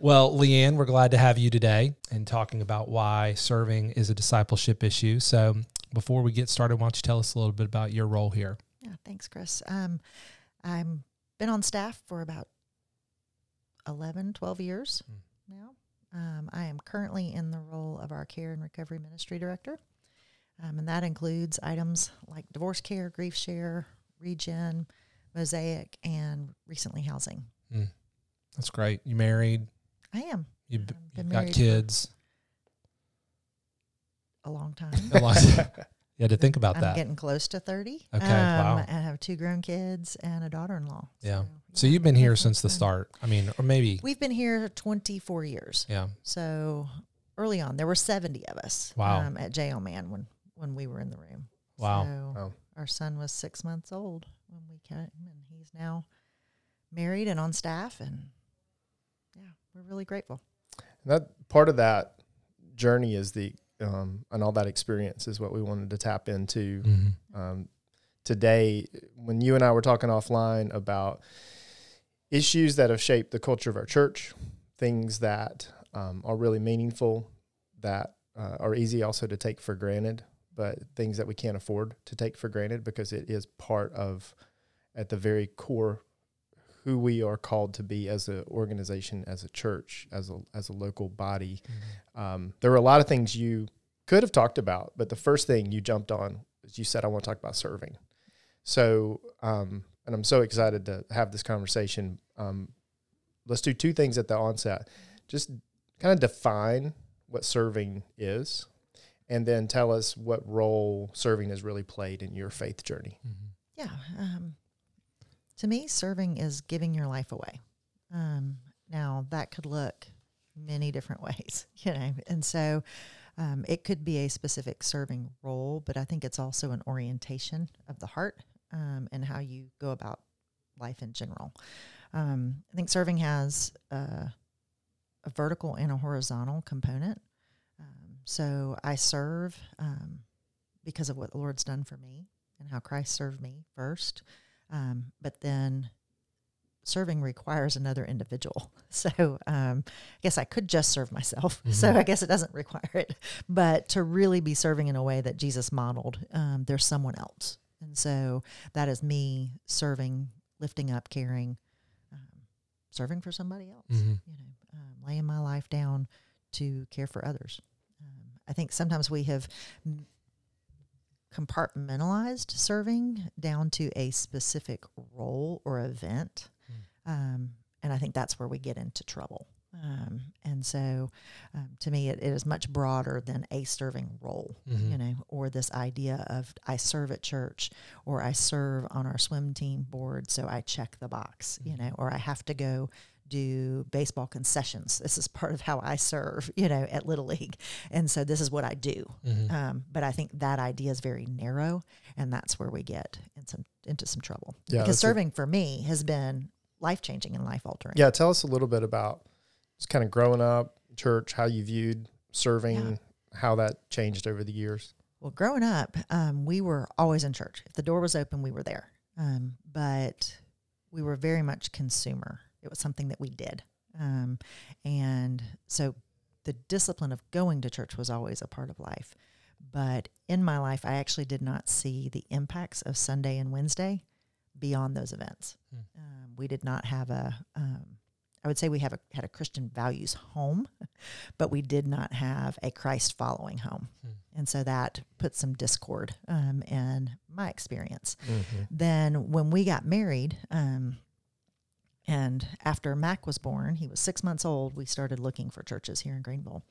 Well, Leanne, we're glad to have you today and talking about why serving is a discipleship issue. So, before we get started, why don't you tell us a little bit about your role here? Yeah, thanks, Chris. Um, I've been on staff for about 11, 12 years Hmm. now. Um, I am currently in the role of our care and recovery ministry director. Um, and that includes items like divorce care, grief share, regen, mosaic, and recently housing. That's great. You married? I am You, Um, you've got kids. a long time. A lot- you had to think about I'm that. getting close to 30. Okay, wow. And I have two grown kids and a daughter in law. Yeah. So yeah, you've been here since the start. I mean, or maybe. We've been here 24 years. Yeah. So early on, there were 70 of us Wow. um, at J.L. Mann when, when we were in the room. Wow. So Wow. our son was six months old when we came, and he's now married and on staff. And yeah, we're really grateful. And that part of that journey is the um, and all that experience is what we wanted to tap into Mhm. um, today. When you and I were talking offline about issues that have shaped the culture of our church, things that um, are really meaningful, that uh, are easy also to take for granted, but things that we can't afford to take for granted because it is part of, at the very core, who we are called to be as an organization, as a church, as a as a local body. Um, there were a lot of things you could have talked about, but the first thing you jumped on is you said, "I want to talk about serving." So, um, and I'm so excited to have this conversation. Um, let's do two things at the onset. Just kind of define what serving is, and then tell us what role serving has really played in your faith journey. Mhm. Yeah. Um, to me, serving is giving your life away. Um, now, that could look many different ways, you know, and so um, it could be a specific serving role, but I think it's also an orientation of the heart um, and how you go about life in general. Um, I think serving has uh, a vertical and a horizontal component. Um, so I serve um, because of what the Lord's done for me and how Christ served me first. Um, but then serving requires another individual. So um, I guess I could just serve myself. So Mhm. I guess it doesn't require it. But to really be serving in a way that Jesus modeled, um, there's someone else. And so that is me serving, lifting up, caring, um, serving for somebody else, Mhm. you know, um, laying my life down to care for others. Um, I think sometimes we have m- compartmentalized serving down to a specific role or event. Um, and I think that's where we get into trouble. Um, and so um, to me, it, it is much broader than a serving role, Mhm. you know, or this idea of I serve at church or I serve on our swim team board, so I check the box, you know, or I have to go do baseball concessions. This is part of how I serve, you know, at Little League. And so this is what I do. Mhm. Um, but I think that idea is very narrow, and that's where we get in some, into some trouble. Yeah, because that's a- serving for me has been life changing and life altering. Yeah, tell us a little bit about just kind of growing up, church, how you viewed serving, how that changed over the years. Well, growing up, um, we were always in church. If the door was open, we were there. Um, but we were very much consumer. It was something that we did. Um, and so the discipline of going to church was always a part of life. But in my life, I actually did not see the impacts of Sunday and Wednesday beyond those events. Hmm. Um, we did not have a, um, I would say we have a, had a Christian values home, but we did not have a Christ following home. Hmm. And so that put some discord um, in my experience. Mm-hmm. Then when we got married, um, and after Mac was born, he was six months old, we started looking for churches here in Greenville.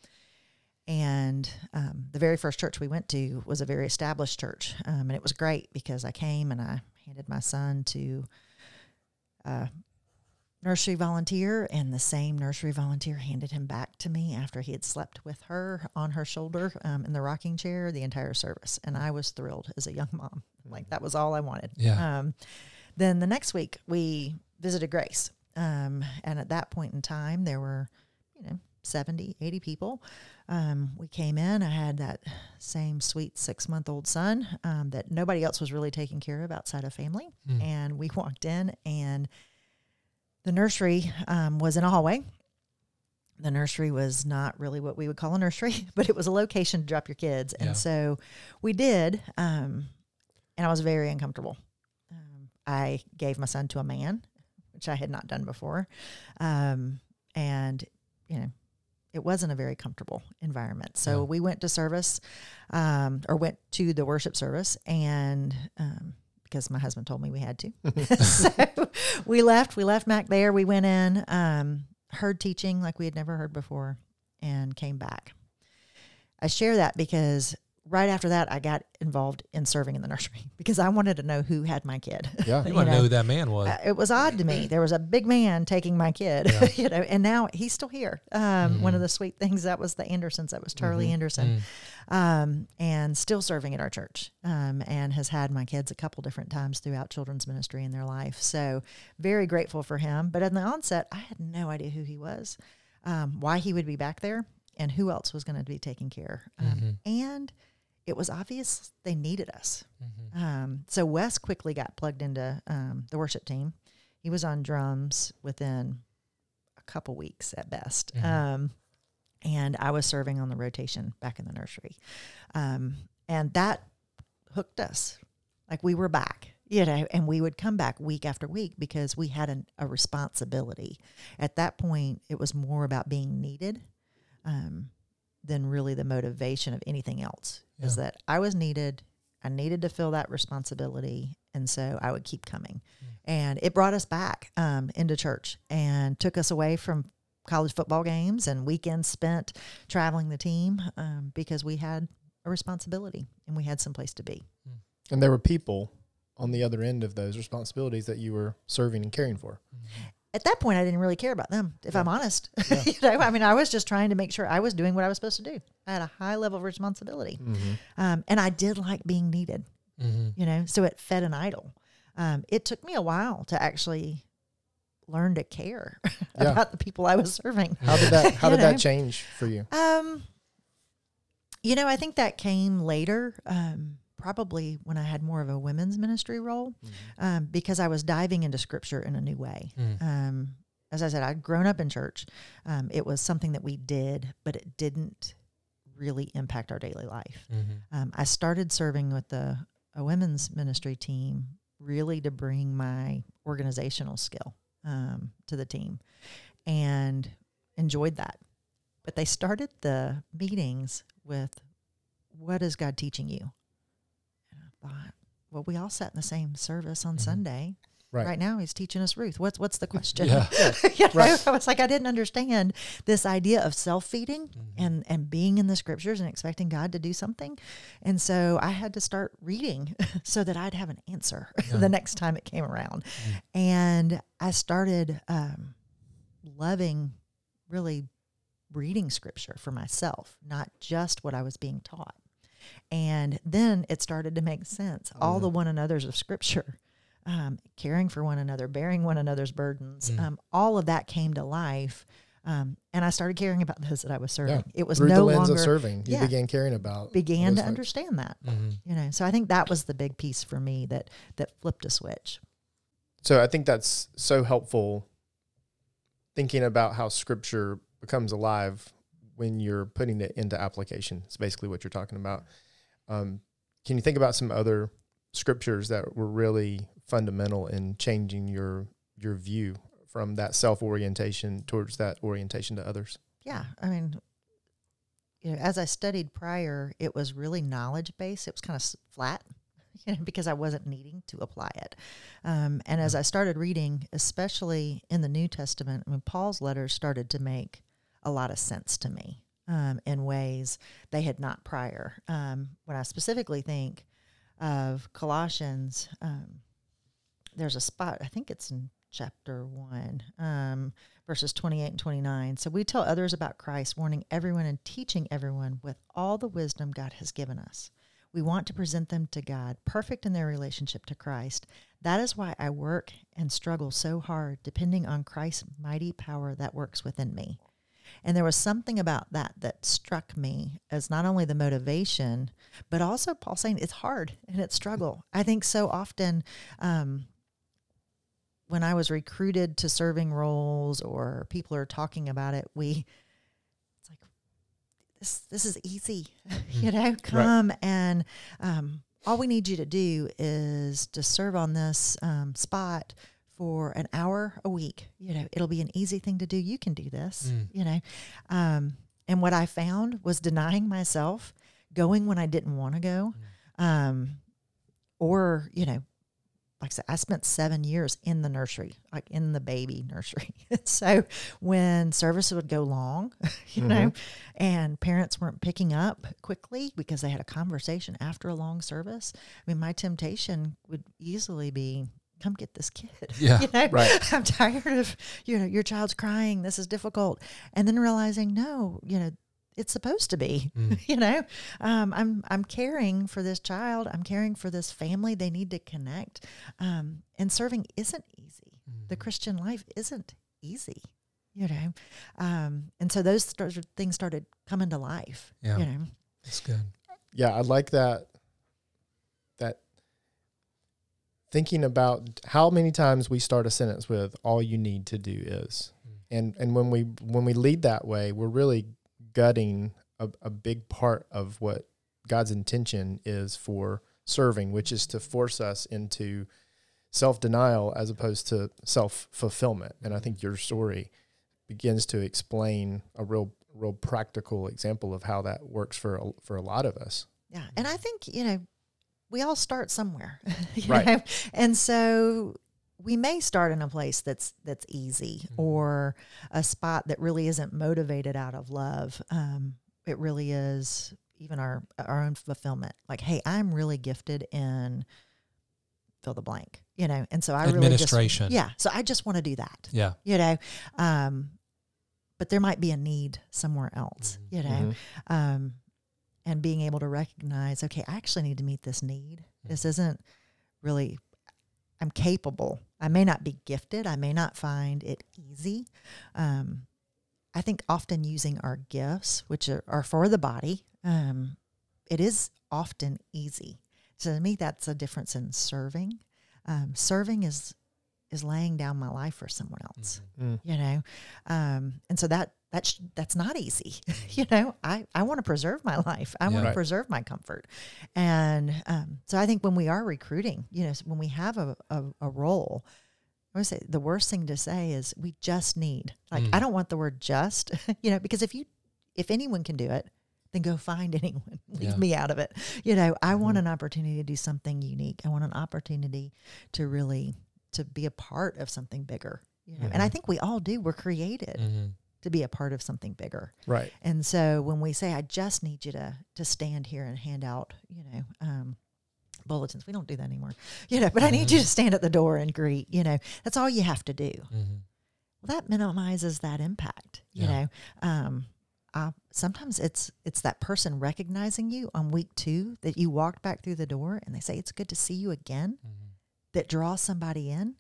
And um, the very first church we went to was a very established church. Um, and it was great because I came and I handed my son to a nursery volunteer, and the same nursery volunteer handed him back to me after he had slept with her on her shoulder um, in the rocking chair the entire service. And I was thrilled as a young mom. Like that was all I wanted. Yeah. Um, then the next week we visited Grace. Um, and at that point in time, there were, you know, 70, 80 people. Um, we came in, I had that same sweet six month old son um, that nobody else was really taking care of outside of family. Mm. And we walked in, and the nursery um, was in a hallway. the nursery was not really what we would call a nursery, but it was a location to drop your kids. Yeah. And so we did. Um, and I was very uncomfortable. Um, I gave my son to a man, which I had not done before. Um, and, you know, it wasn't a very comfortable environment. So Yeah. we went to service um, or went to the worship service and, um, because my husband told me we had to. so we left. We left Mac there. We went in, um, heard teaching like we had never heard before, and came back. I share that because right after that, I got involved in serving in the nursery because I wanted to know who had my kid. Yeah. You You want to know know, who that man was. Uh, it was odd to me. There was a big man taking my kid, Yeah. you know, and now he's still here. Um, One Mhm. of the sweet things that was the Andersons. That was Charlie Mhm. Anderson, Mm. um, and still serving at our church, um, and has had my kids a couple different times throughout children's ministry in their life. So very grateful for him. But in the onset, I had no idea who he was, um, why he would be back there, and who else was going to be taking care. Um, Mhm. And it was obvious they needed us. Mhm. Um, so Wes quickly got plugged into um, the worship team. He was on drums within a couple weeks at best. Mhm. Um, and I was serving on the rotation back in the nursery. Um, and that hooked us. Like we were back, you know, and we would come back week after week because we had an, a responsibility. At that point, it was more about being needed um, than really the motivation of anything else. Is that I was needed, I needed to fill that responsibility, and so I would keep coming. And it brought us back um, into church and took us away from college football games and weekends spent traveling the team um, because we had a responsibility and we had some place to be. And there were people on the other end of those responsibilities that you were serving and caring for. At that point, I didn't really care about them, if Yeah. I'm honest. Yeah. you know, I mean, I was just trying to make sure I was doing what I was supposed to do. I had a high level of responsibility, Mm-hmm. um, and I did like being needed. Mhm. you know so it fed an idol um, it took me a while to actually learn to care Yeah. about the people i was serving How did that how did know? that change for you? um, you know i think that came later um, probably when i had more of a women's ministry role um, because i was diving into scripture in a new way Mm. um, as i said i'd grown up in church um, it was something that we did but it didn't really impact our daily life Mhm. um, I started serving with the a women's ministry team really to bring my organizational skill um, to the team, and enjoyed that. But they started the meetings with, "What is God teaching you?" Thought, well, we all sat in the same service on Mhm. Sunday. Right. Right now, he's teaching us Ruth. What's what's the question? Yeah. You know, Right. I was like, I didn't understand this idea of self feeding Mhm. and and being in the scriptures and expecting God to do something. And so I had to start reading so that I'd have an answer Yeah. the next time it came around. Mm. And I started um, loving really reading scripture for myself, not just what I was being taught. And then it started to make sense. All Mm. the one another's of scripture, um, caring for one another, bearing one another's burdens, Mm. um, all of that came to life. Um, and I started caring about those that I was serving. It was Through no the lens longer of serving, you yeah. began caring about began to folks. understand that. Mhm. You know, so I think that was the big piece for me that that flipped a switch. So I think that's so helpful thinking about how scripture becomes alive when you're putting it into application. It's basically what you're talking about. Um, can you think about some other scriptures that were really fundamental in changing your your view from that self orientation towards that orientation to others? Yeah, I mean, you know, as I studied prior, it was really knowledge based. It was kind of flat, you know, because I wasn't needing to apply it. Um, and as I started reading, especially in the New Testament, I mean, Paul's letters started to make a lot of sense to me um, in ways they had not prior. Um, when I specifically think of Colossians, um, there's a spot, I think it's in chapter 1, um, verses 28 and 29. So we tell others about Christ, warning everyone and teaching everyone with all the wisdom God has given us. We want to present them to God, perfect in their relationship to Christ. That is why I work and struggle so hard, depending on Christ's mighty power that works within me. And there was something about that that struck me as not only the motivation, but also Paul saying it's hard and it's struggle. I think so often um, when I was recruited to serving roles or people are talking about it, we it's like this this is easy, you know, come and um, all we need you to do is to serve on this um, spot for an hour a week. You know, it'll be an easy thing to do. You can do this, Mm. you know. Um, and what I found was denying myself going when I didn't want to go. Um, or, you know, like I said, I spent seven years in the nursery, like in the baby nursery. so when service would go long, you know, and parents weren't picking up quickly because they had a conversation after a long service, I mean, my temptation would easily be, come get this kid. Yeah, you know, right. I'm tired of, you know, your child's crying. This is difficult. And then realizing, no, you know, it's supposed to be, Mm. you know, um, I'm, I'm caring for this child. I'm caring for this family. They need to connect. Um, and serving isn't easy. The Mm-hmm. Christian life isn't easy, you know? Um, and so those st- things started coming to life, Yeah. you know? That's good. yeah i like that that thinking about how many times we start a sentence with all you need to do is. Mm. And and when we when we lead that way we're really gutting a, a big part of what god's intention is for serving which is to force us into self-denial as opposed to self-fulfillment. And i think your story begins to explain a real real practical example of how that works for a, for a lot of us. Yeah. And I think, you know, we all start somewhere. you Right. know? And so we may start in a place that's that's easy Mhm. or a spot that really isn't motivated out of love. Um, it really is even our our own fulfillment. Like, hey, I'm really gifted in fill the blank, you know, and so I really just Administration. yeah. So I just want to do that, Yeah. you know. Um, but there might be a need somewhere else, Mhm. you know Mhm. um, and being able to recognize, okay, I actually need to meet this need. This isn't really, I'm capable. I may not be gifted. I may not find it easy. Um, I think often using our gifts, which are, are for the body, um, it is often easy. So to me, that's a difference in serving. Um, serving is is laying down my life for someone else Mm. you know um, and so that that's that's not easy you know i i want to preserve my life i want Yeah. to preserve my comfort and um, so i think when we are recruiting you know when we have a, a, a role I would say the worst thing to say is we just need. Like Mm. I don't want the word just, you know, because if you if anyone can do it, then go find anyone. Leave Yeah. me out of it. You know, I want Mhm. an opportunity to do something unique. I want an opportunity to really to be a part of something bigger. You know, and I Mhm. think we all do. We're created Mhm. To be a part of something bigger. Right. And so when we say, I just need you to to stand here and hand out, you know, um, bulletins, we don't do that anymore. You know, but I need you to stand at the door and greet, you know, that's all you have to do. Mhm. Well, that minimizes that impact, you Yeah. know. Um, uh, sometimes it's it's that person recognizing you on week two that you walked back through the door and they say it's good to see you again Mhm. that draws somebody in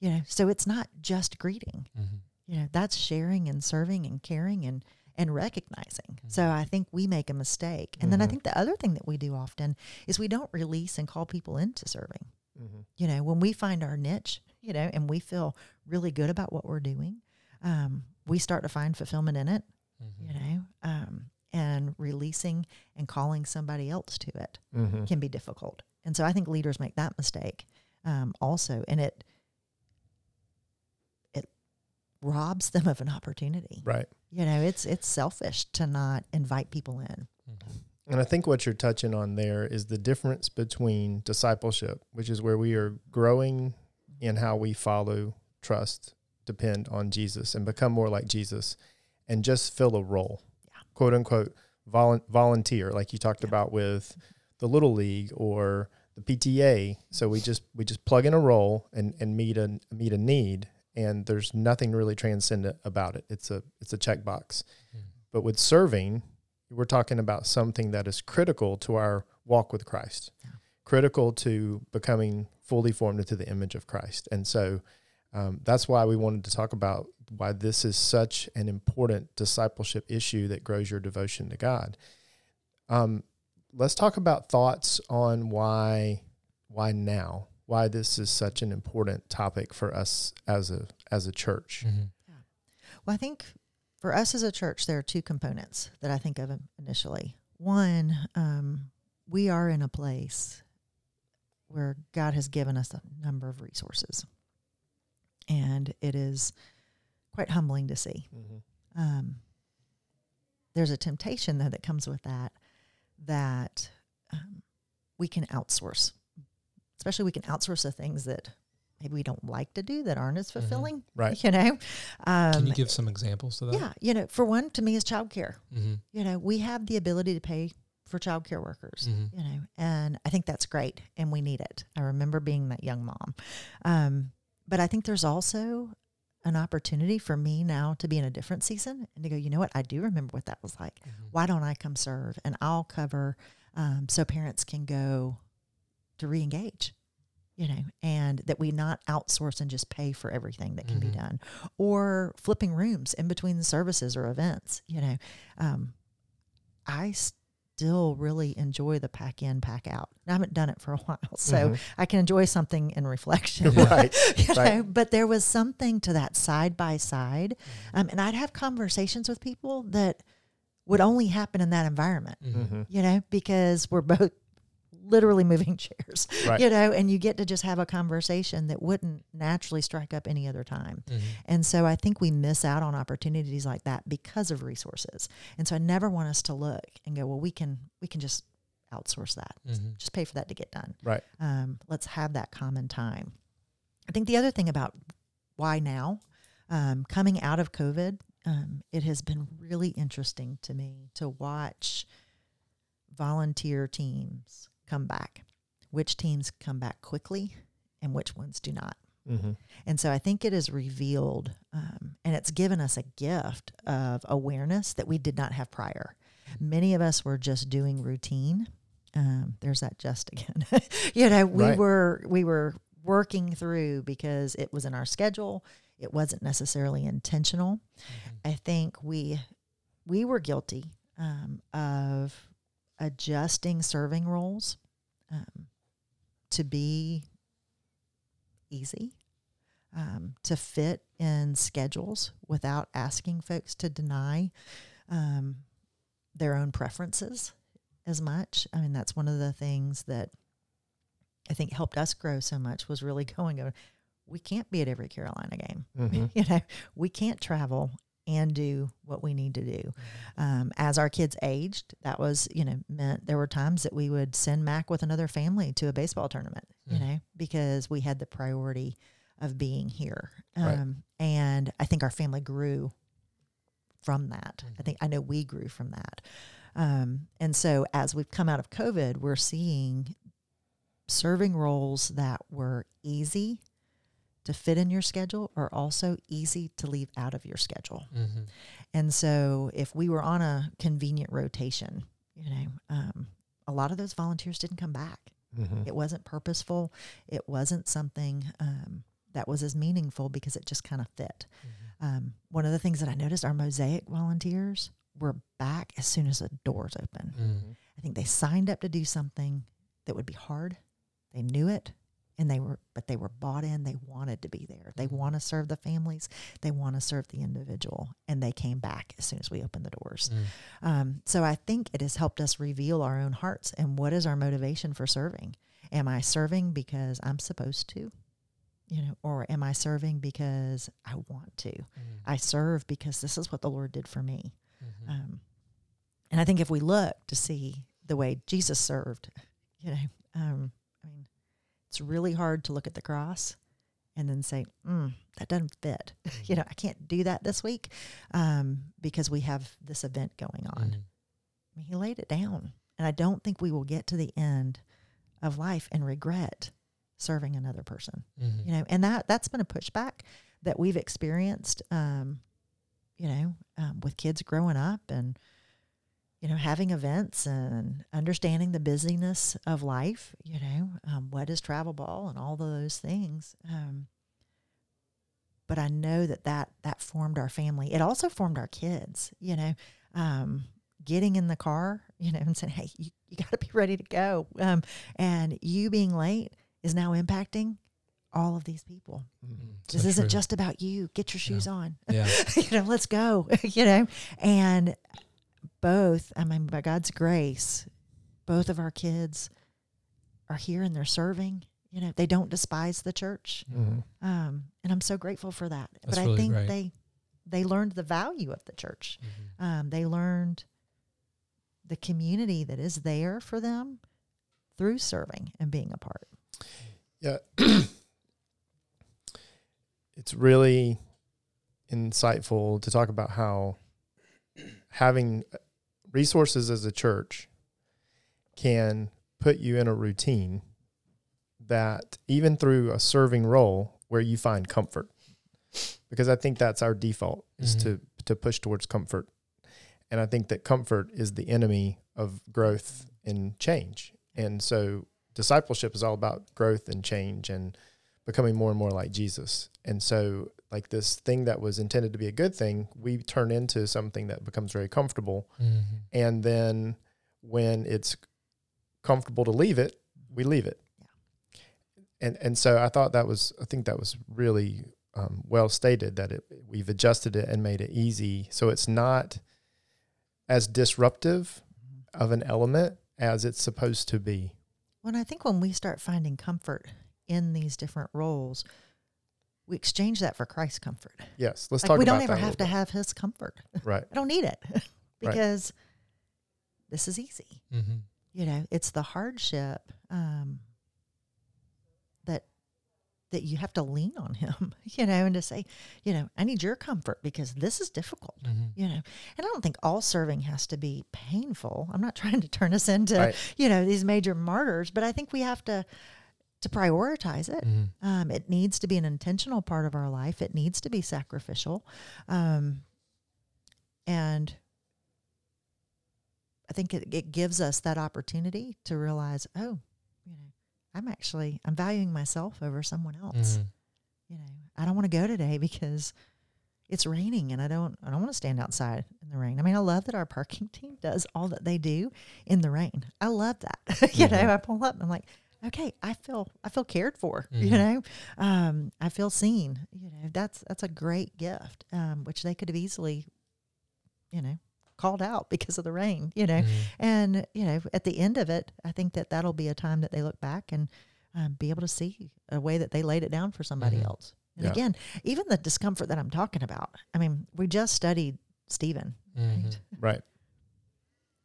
you know so it's not just greeting Mhm. You know that's sharing and serving and caring and and recognizing so i think we make a mistake and then i Mhm. think the other thing that we do often is we don't release and call people into serving Mhm. you know when we find our niche you know and we feel really good about what we're doing um, we start to find fulfillment in it Mhm. you know um, and releasing and calling somebody else to it Mhm. can be difficult and so i think leaders make that mistake um, also and it robs them of an opportunity Right. you know it's it's selfish to not invite people in Mhm. And I think what you're touching on there is the difference between discipleship, which is where we are growing in how we follow, trust, depend on Jesus, and become more like Jesus, and just fill a role, Yeah. quote unquote, volun- volunteer, like you talked Yeah. about with the little league or the PTA. So we just we just plug in a role and and meet a meet a need, and there's nothing really transcendent about it. It's a it's a checkbox. Mhm. But with serving, we're talking about something that is critical to our walk with Christ, Yeah. critical to becoming fully formed into the image of Christ. And so um, that's why we wanted to talk about why this is such an important discipleship issue that grows your devotion to God. Um, let's talk about thoughts on why why now why this is such an important topic for us as a as a church Mhm. well i think for us as a church, there are two components that I think of initially. One, um, we are in a place where God has given us a number of resources, and it is quite humbling to see. Mm-hmm. Um, there's a temptation though that comes with that that um, we can outsource, especially we can outsource the things that maybe we don't like to do that aren't as fulfilling. Right. You know. Um, Can you give some examples of that? yeah, you know, for one, to me, is childcare. Mm-hmm. You know, we have the ability to pay for childcare workers. Mm-hmm. You know, and I think that's great, and we need it. I remember being that young mom, um, but I think there's also an opportunity for me now to be in a different season and to go. You know what? I do remember what that was like. Mm-hmm. Why don't I come serve? And I'll cover um, so parents can go to reengage you know, and that we not outsource and just pay for everything that can Mhm. be done, or flipping rooms in between the services or events. You know, um, I still really enjoy the pack in, pack out. I haven't done it for a while, so Mhm. I can enjoy something in reflection. Right, you right. know, but there was something to that side by side, um, and I'd have conversations with people that would only happen in that environment Mm-hmm. Mm-hmm. you know, because we're both literally moving chairs, Right. you know, and you get to just have a conversation that wouldn't naturally strike up any other time. Mm-hmm. And so I think we miss out on opportunities like that because of resources. And so I never want us to look and go, well, we can we can just outsource that. Mhm. Just pay for that to get done. Right. Um, let's have that common time. I think the other thing about why now, um, coming out of COVID, um, it has been really interesting to me to watch volunteer teams come back, which teams come back quickly and which ones do not. Mm-hmm. And so I think it has revealed um, and it's given us a gift of awareness that we did not have prior. Many of us were just doing routine. Um, there's that just again. you know, we Right. were we were working through because it was in our schedule. It wasn't necessarily intentional. I think we we were guilty um, of adjusting serving roles um, to be easy, um, to fit in schedules without asking folks to deny um, their own preferences as much. I mean, that's one of the things that I think helped us grow so much was really going, we can't be at every Carolina game. Mm-hmm. you know, we can't travel and do what we need to do. Um, as our kids aged, that was, you know, meant there were times that we would send Mac with another family to a baseball tournament, you Mm. know, because we had the priority of being here. Um, Right. And I think our family grew from that. I Mhm. think I know we grew from that. Um, and so as we've come out of COVID, we're seeing serving roles that were easy to fit in your schedule are also easy to leave out of your schedule. Mm-hmm. And so if we were on a convenient rotation, you know, um, a lot of those volunteers didn't come back. Mm-hmm. It wasn't purposeful. It wasn't something um, that was as meaningful because it just kind of fit. Um, one of the things that I noticed, our Mosaic volunteers were back as soon as the doors open. Mm-hmm. I think they signed up to do something that would be hard. They knew it and they were but they were bought in. They wanted to be there. They want to serve the families. They want to serve the individual and they came back as soon as we opened the doors. Mm-hmm. Um, so I think it has helped us reveal our own hearts and what is our motivation for serving. Am I serving because I'm supposed to? You know, or am I serving because I want to? I serve because this is what the Lord did for me. Mm-hmm. Um, and I think if we look to see the way Jesus served, you know, um, it's really hard to look at the cross and then say, mm, that doesn't fit. you know, I can't do that this week um, because we have this event going on. Mm-hmm. I mean, he laid it down. And I don't think we will get to the end of life and regret serving another person Mm-hmm. you know and that that's been a pushback that we've experienced um you know um, with kids growing up and you know having events and understanding the busyness of life you know um, what is travel ball and all those things um but i know that that that formed our family it also formed our kids you know um getting in the car you know and saying hey you, you got to be ready to go um and you being late is now impacting all of these people. Mhm. This So isn't true. just about you. Get your shoes on. yeah. you know, let's go. you know, and both, I mean, by God's grace, both of our kids are here and they're serving. You know, they don't despise the church, Mhm. um, and I'm so grateful for that. That's but I really think great. they they learned the value of the church. Mhm. Um, they learned the community that is there for them through serving and being a part. Yeah. it's really insightful to talk about how having resources as a church can put you in a routine that even through a serving role where you find comfort because i think that's our default is Mhm. to to push towards comfort and i think that comfort is the enemy of growth and change and so discipleship is all about growth and change and becoming more and more like Jesus. And so like this thing that was intended to be a good thing, we turn into something that becomes very comfortable. Mhm. And then when it's comfortable to leave it, we leave it. And and so I thought that was I think that was really um, well stated that it, we've adjusted it and made it easy so it's not as disruptive of an element as it's supposed to be. When I think when we start finding comfort in these different roles, we exchange that for Christ's comfort. Yes, let's Like talk we don't ever have to have his comfort. right. I don't need it because this is easy. Mhm. You know, it's the hardship um, that that you have to lean on him. You know, and to say, you know, I need your comfort because this is difficult. Mhm. You know, and I don't think all serving has to be painful. I'm not trying to turn us into Right. you know these major martyrs, but I think we have to to prioritize it. Mhm. Um, it needs to be an intentional part of our life. It needs to be sacrificial. Um, and I think it, it gives us that opportunity to realize, oh, you know, I'm actually I'm valuing myself over someone else. Mhm. You know, I don't want to go today because it's raining and I don't I don't want to stand outside in the rain. I mean, I love that our parking team does all that they do in the rain. I love that. you Mhm. know, I pull up and I'm like, okay, I feel I feel cared for. You Mhm. know, um, I feel seen. You know, that's that's a great gift, um, which they could have easily, you know, called out because of the rain. You know, Mhm. and you know, at the end of it, I think that that'll be a time that they look back and um, be able to see a way that they laid it down for somebody Mhm. else. And Yeah. again, even the discomfort that I'm talking about. I mean, we just studied Stephen. Mhm. Right? Right.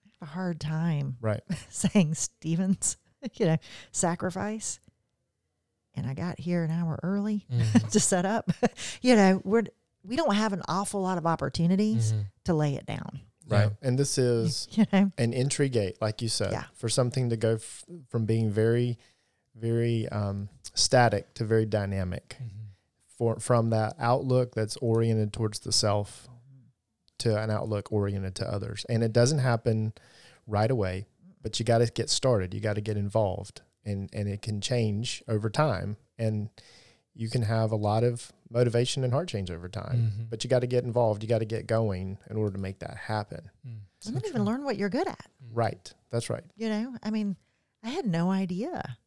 I have a hard time Right. saying Stephen's, you know, sacrifice. And I got here an hour early Mhm. to set up. you know, we're we don't have an awful lot of opportunities Mhm. to lay it down. Right. Yeah. And this is You know, an entry gate, like you said, Yeah. for something to go f- from being very, very um, static to very dynamic. Mhm. For from that outlook that's oriented towards the self to an outlook oriented to others, and it doesn't happen right away. But you got to get started. You got to get involved, and and it can change over time. And you can have a lot of motivation and heart change over time. Mhm. But you got to get involved. You got to get going in order to make that happen. Mm. So and then even learn what you're good at. Mhm. Right. That's right. You know, I mean, I had no idea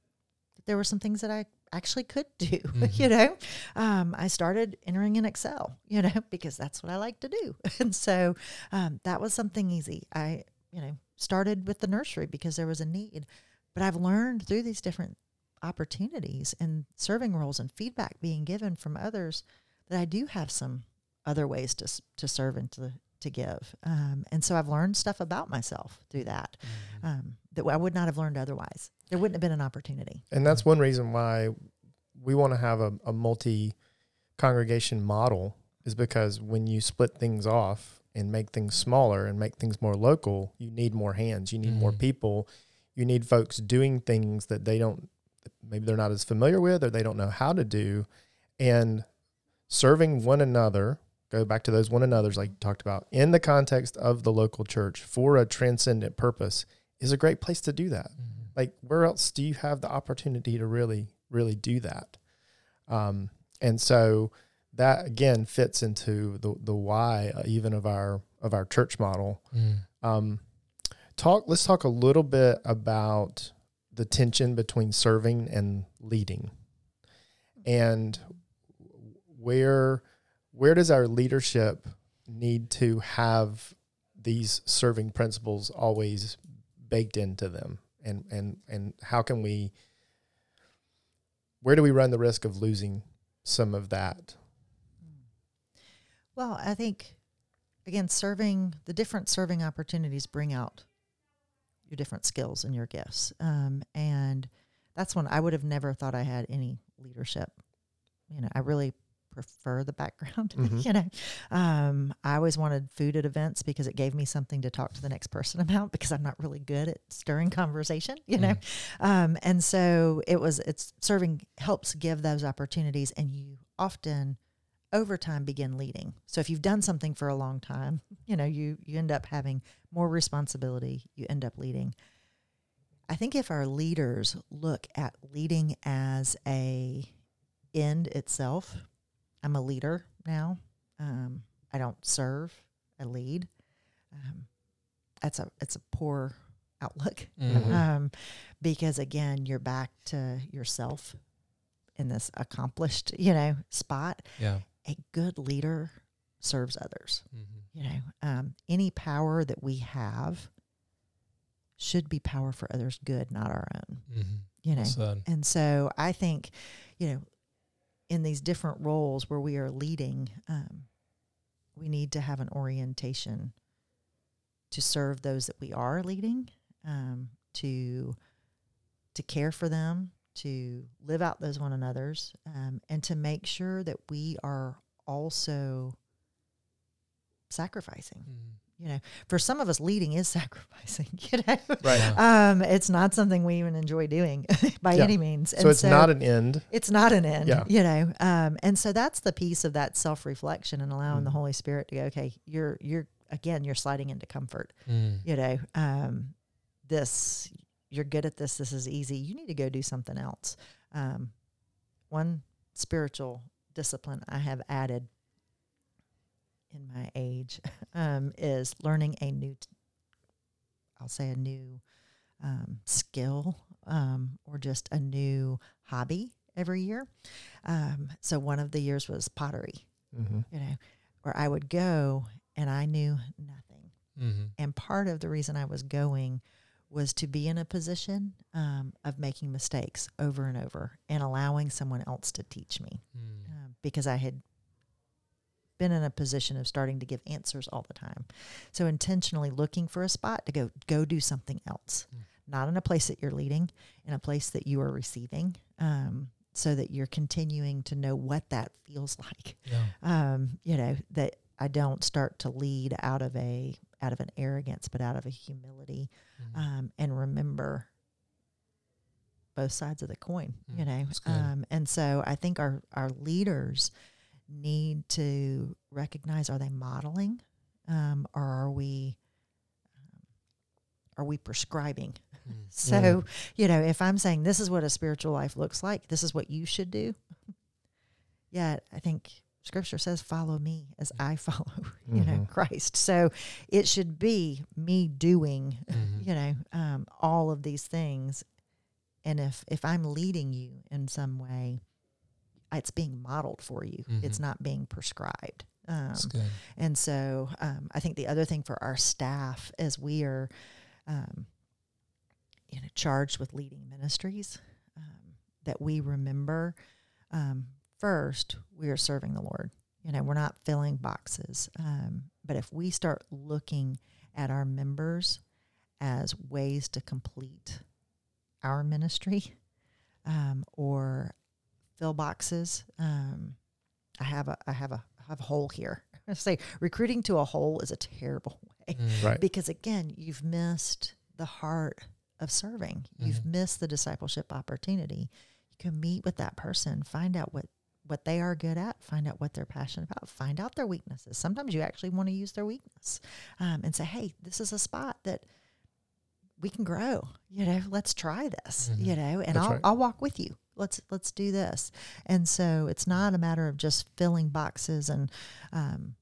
that there were some things that I actually could do. Mhm. you know, um, I started entering in Excel, you know, because that's what I like to do. And so um, that was something easy. I, you know, started with the nursery because there was a need. But I've learned through these different opportunities and serving roles and feedback being given from others that I do have some other ways to to serve and to to give. Um, and so I've learned stuff about myself through that Mhm. um, that I would not have learned otherwise. There wouldn't have been an opportunity. And that's one reason why we want to have a, a multi congregation model is because when you split things off and make things smaller and make things more local, you need more hands, you need more Mhm. people, you need folks doing things that they don't, maybe they're not as familiar with or they don't know how to do. And serving one another, go back to those one another's like you talked about, in the context of the local church for a transcendent purpose is a great place to do that Mhm. like where else do you have the opportunity to really really do that um, and so that again fits into the the why uh, even of our of our church model. Mm. um, talk let's talk a little bit about the tension between serving and leading. And where where does our leadership need to have these serving principles always baked into them? And and and how can we where do we run the risk of losing some of that Well, I think again, serving the different serving opportunities bring out your different skills and your gifts, um, and that's when I would have never thought I had any leadership. You know, I really prefer the background. Mhm. you know, um, I always wanted food at events because it gave me something to talk to the next person about because I'm not really good at stirring conversation. You know, um, and so it was. It's serving helps give those opportunities, and you often over time begin leading. So if you've done something for a long time, you know, you you end up having more responsibility, you end up leading. I think if our leaders look at leading as a end itself, I'm a leader now. Um, I don't serve, I lead. Um, that's a it's a poor outlook Mhm. um, because again, you're back to yourself in this accomplished, you know, spot. Yeah. A good leader serves others. Mhm. You know, um, any power that we have should be power for others' good, not our own. Mhm. You know, Well and so I think, you know, in these different roles where we are leading, um, we need to have an orientation to serve those that we are leading, um, to to care for them, to live out those one another's, um, and to make sure that we are also sacrificing. Mhm. You know, for some of us, leading is sacrificing. You know, right um, it's not something we even enjoy doing by Yeah. any means. And so it's not an end it's not an end, Yeah. you know. Um, and so that's the piece of that self reflection and allowing the Mhm. Holy Spirit to go, okay, you're you're again, you're sliding into comfort, Mm. you know. Um, this you're good at this. This is easy. You need to go do something else. Um, one spiritual discipline I have added in my age um, is learning a new, t- I'll say a new um, skill um, or just a new hobby every year. Um, so one of the years was pottery, Mhm. you know, where I would go and I knew nothing. Mhm. And part of the reason I was going was to be in a position um, of making mistakes over and over and allowing someone else to teach me Mm. um, because I had been in a position of starting to give answers all the time. So intentionally looking for a spot to go go do something else, Mm. not in a place that you're leading, in a place that you are receiving, um, so that you're continuing to know what that feels like Yeah. um, you know, that I don't start to lead out of a out of an arrogance, but out of a humility, Mhm. um, and remember both sides of the coin. You Mm, know, um, and so I think our our leaders need to recognize: are they modeling, um, or are we um, are we prescribing? Mm. So, you know, if I'm saying this is what a spiritual life looks like, this is what you should do. Yeah, I think scripture says, follow me as I follow, you know, Mhm. Christ. So it should be me doing, Mhm. you know, um, all of these things. And if, if I'm leading you in some way, it's being modeled for you. It's Mhm. not being prescribed. Um, That's good. and so um, I think the other thing for our staff as we are, um, you know, charged with leading ministries um, that we remember um, first we are serving the Lord. You know, we're not filling boxes, um, but if we start looking at our members as ways to complete our ministry um, or fill boxes, um, I have a I have a I have a hole here. I say recruiting to a hole is a terrible way Mm. Right. because again, you've missed the heart of serving. You've Mhm. missed the discipleship opportunity. You can meet with that person, find out what what they are good at, find out what they're passionate about, find out their weaknesses. Sometimes you actually want to use their weakness um, and say, "Hey, this is a spot that we can grow. You know, let's try this. Mhm. You know, and That's I'll right. I'll walk with you. Let's let's do this." And so it's not a matter of just filling boxes and um,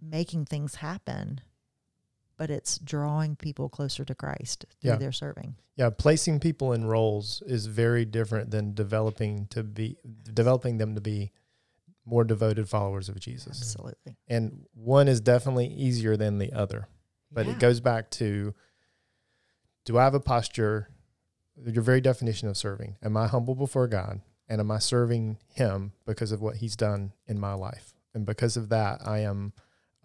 making things happen but it's drawing people closer to Christ through Yeah. their serving. Yeah, placing people in roles is very different than developing to be developing them to be more devoted followers of Jesus. Absolutely. And one is definitely easier than the other. But Yeah. it goes back to do I have a posture your very definition of serving? Am I humble before God and am I serving him because of what he's done in my life? And because of that, I am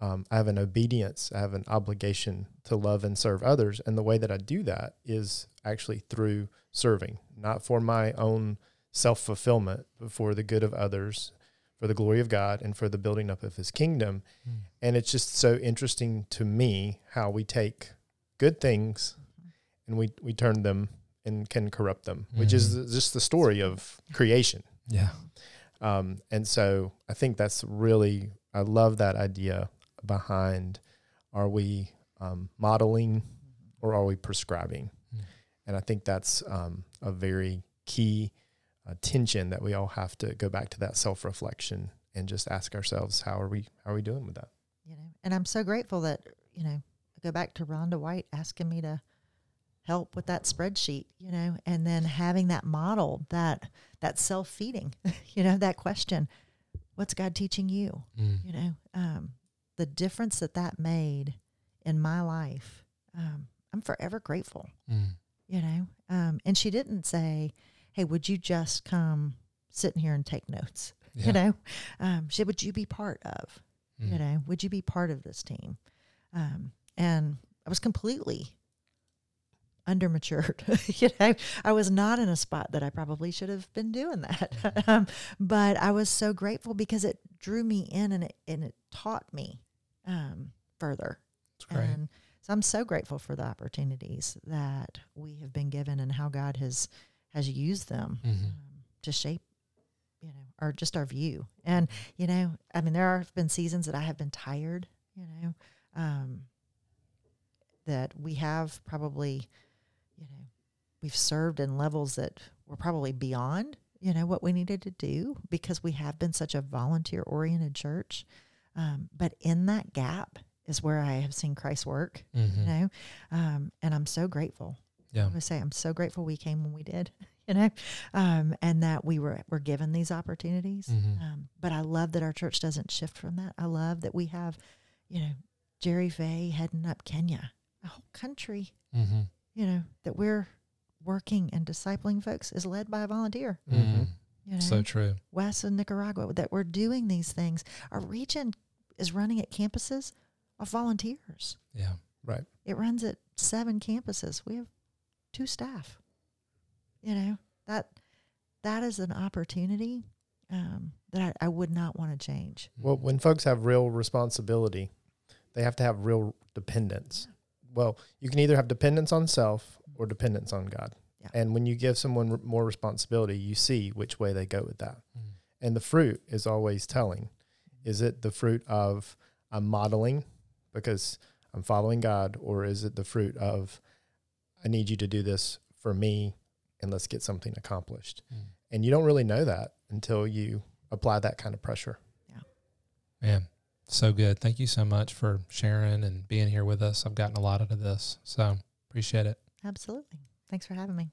um, I have an obedience, I have an obligation to love and serve others. And the way that I do that is actually through serving, not for my own self fulfillment, but for the good of others, for the glory of God, and for the building up of his kingdom. Mm. And it's just so interesting to me how we take good things and we, we turn them and can corrupt them, which is Mhm. just the story of creation. Yeah. Um, and so I think that's really, I love that idea behind are we um, modeling or are we prescribing? Mm. And I think that's um, a very key uh, tension that we all have to go back to that self reflection and just ask ourselves, how are we, how are we doing with that? you know and i'm so grateful that you know I go back to rhonda white asking me to help with that spreadsheet you know and then having that model that that self-feeding you know that question what's god teaching you Mm. you know um, the difference that that made in my life um, i'm forever grateful Mm. you know? Um, and she didn't say hey would you just come sitting here and take notes? Yeah. you know? Um, she said would you be part of Mm. you know? Would you be part of this team? Um, and i was completely undermatured you know? I was not in a spot that i probably should have been doing that. Um, but i was so grateful because it drew me in and it, and it taught me um, further. And so i'm so grateful for the opportunities that we have been given and how god has has used them Mhm. um, to shape you know our just our view. And you know i mean there have been seasons that i have been tired you know um that we have probably you know we've served in levels that were probably beyond you know what we needed to do because we have been such a volunteer oriented church um, but in that gap is where i have seen christ work Mhm. you know um, and i'm so grateful Yeah. I would say I'm so grateful we came when we did, you know, um, and that we were were given these opportunities. Mhm. Um, but I love that our church doesn't shift from that. I love that we have, you know, Jerry Fay heading up Kenya, a whole country, Mhm. you know, that we're working and discipling folks is led by a volunteer. Mhm. You know, So true. West in Nicaragua, that we're doing these things. Our region is running at campuses of volunteers. Yeah. Right. It runs at seven campuses. We have two staff. You know that that is an opportunity um, that I, I would not want to change. Well, when folks have real responsibility, they have to have real dependence. Well, you can either have dependence on self or dependence on God. Yeah. And when you give someone r- more responsibility, you see which way they go with that. Mm. And the fruit is always telling. Is it the fruit of I'm modeling because I'm following God, or is it the fruit of I need you to do this for me and let's get something accomplished? Mm. And you don't really know that until you apply that kind of pressure. Yeah. Man, so good. Thank you so much for sharing and being here with us. I've gotten a lot out of this. So appreciate it. Absolutely. Thanks for having me.